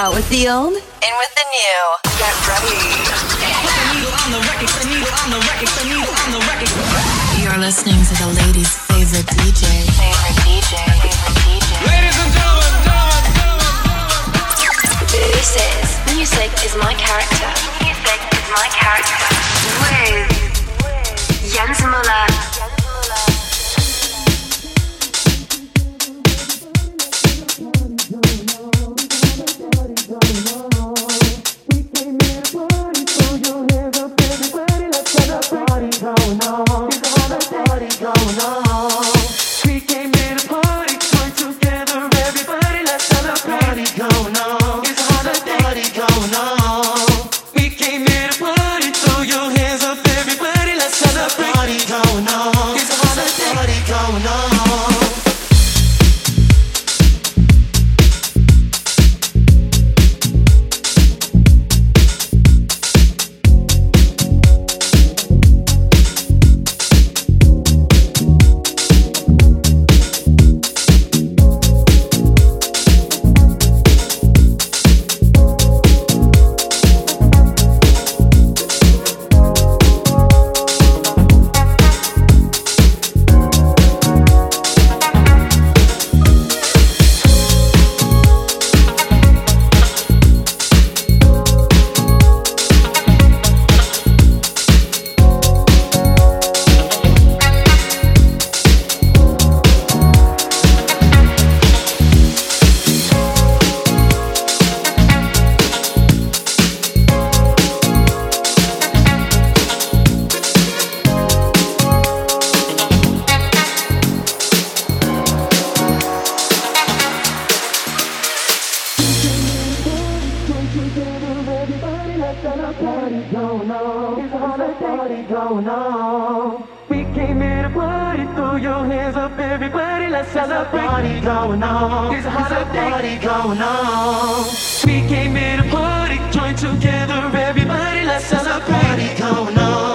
Out with the old, in with the new. Get ready. You're listening to the ladies' favorite DJ. Favorite DJ. Favorite DJ. Ladies and gentlemen, gentlemen, gentlemen. This is Music is My Character. Music is My Character. Going on, we came here to party, throw your hands up, everybody, let's celebrate. Party going on, it's a party going on. We came here to party, join together, everybody, let's celebrate. Party going on,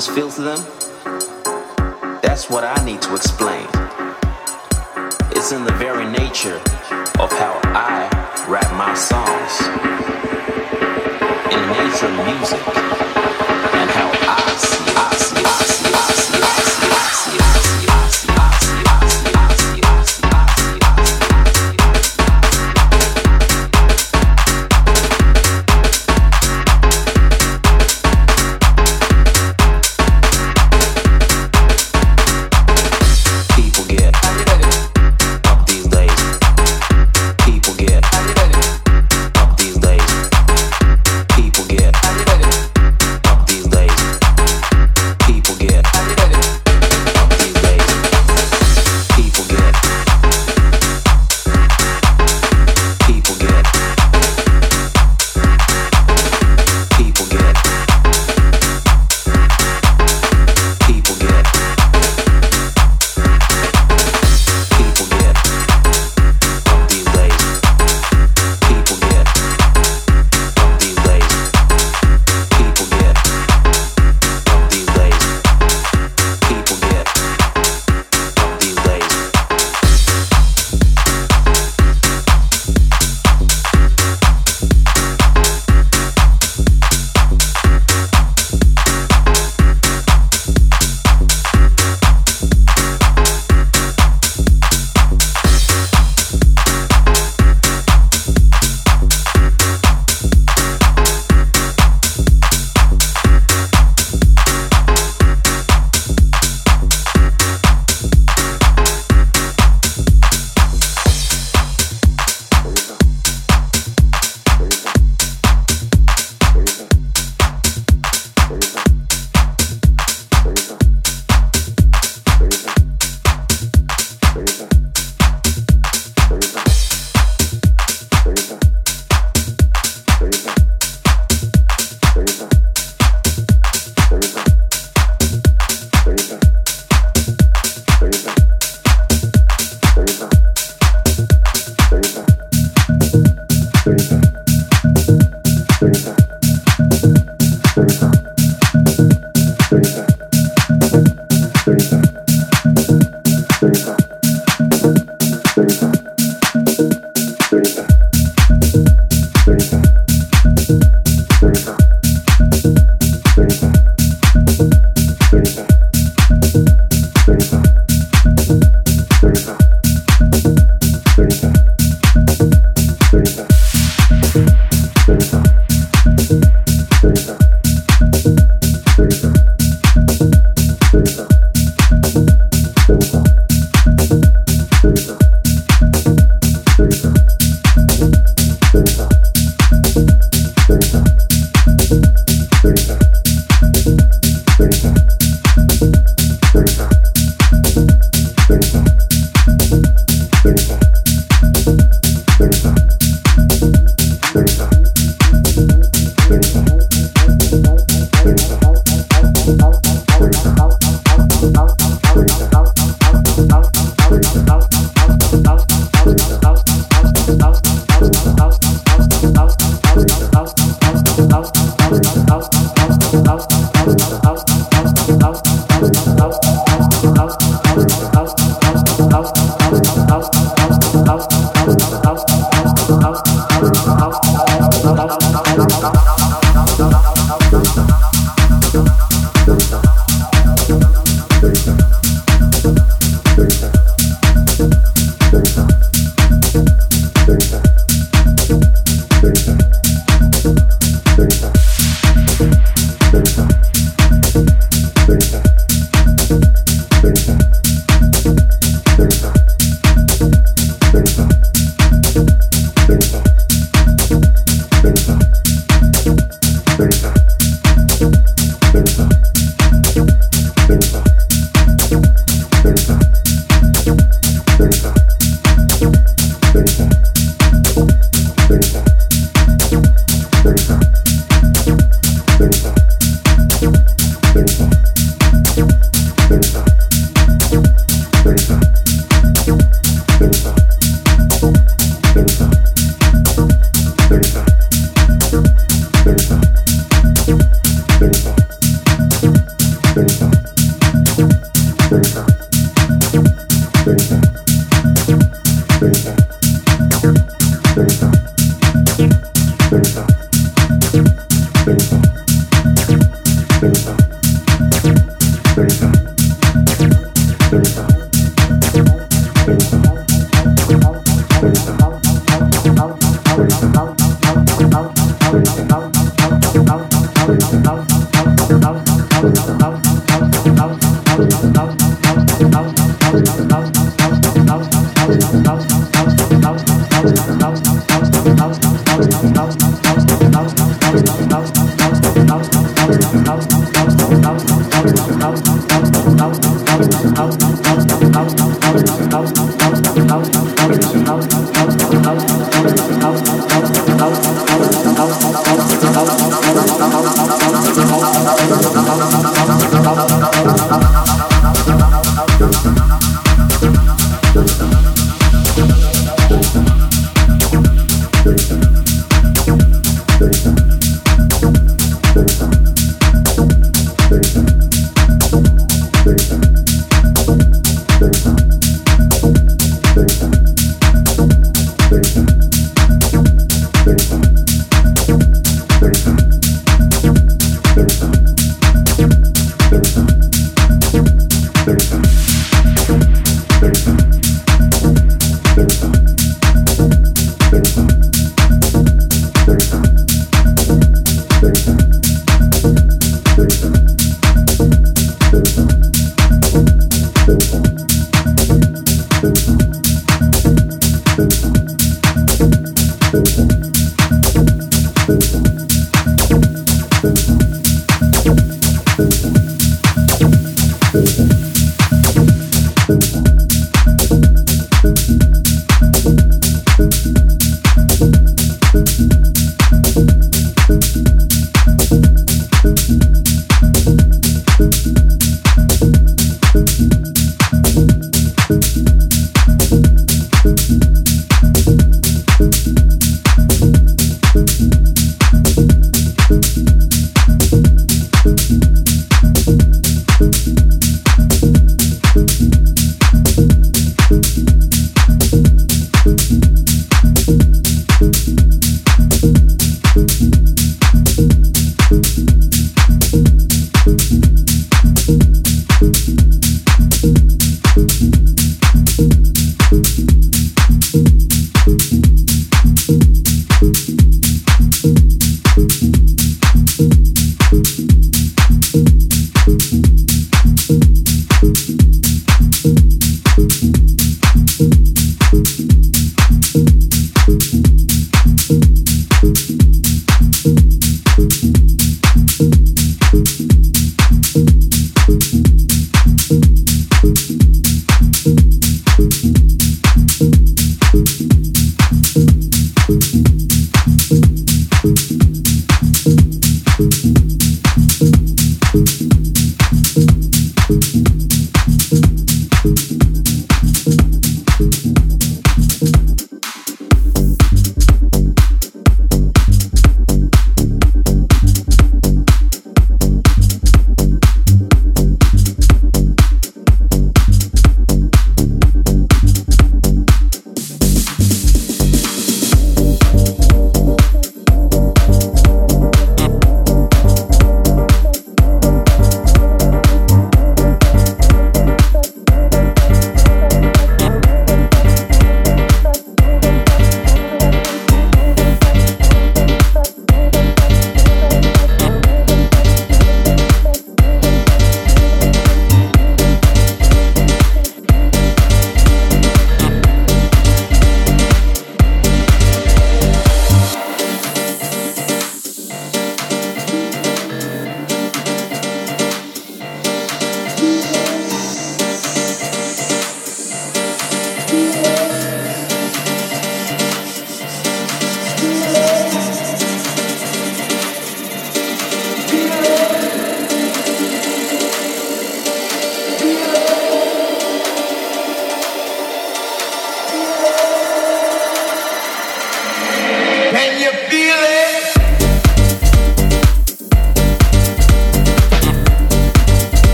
timeless feel to them,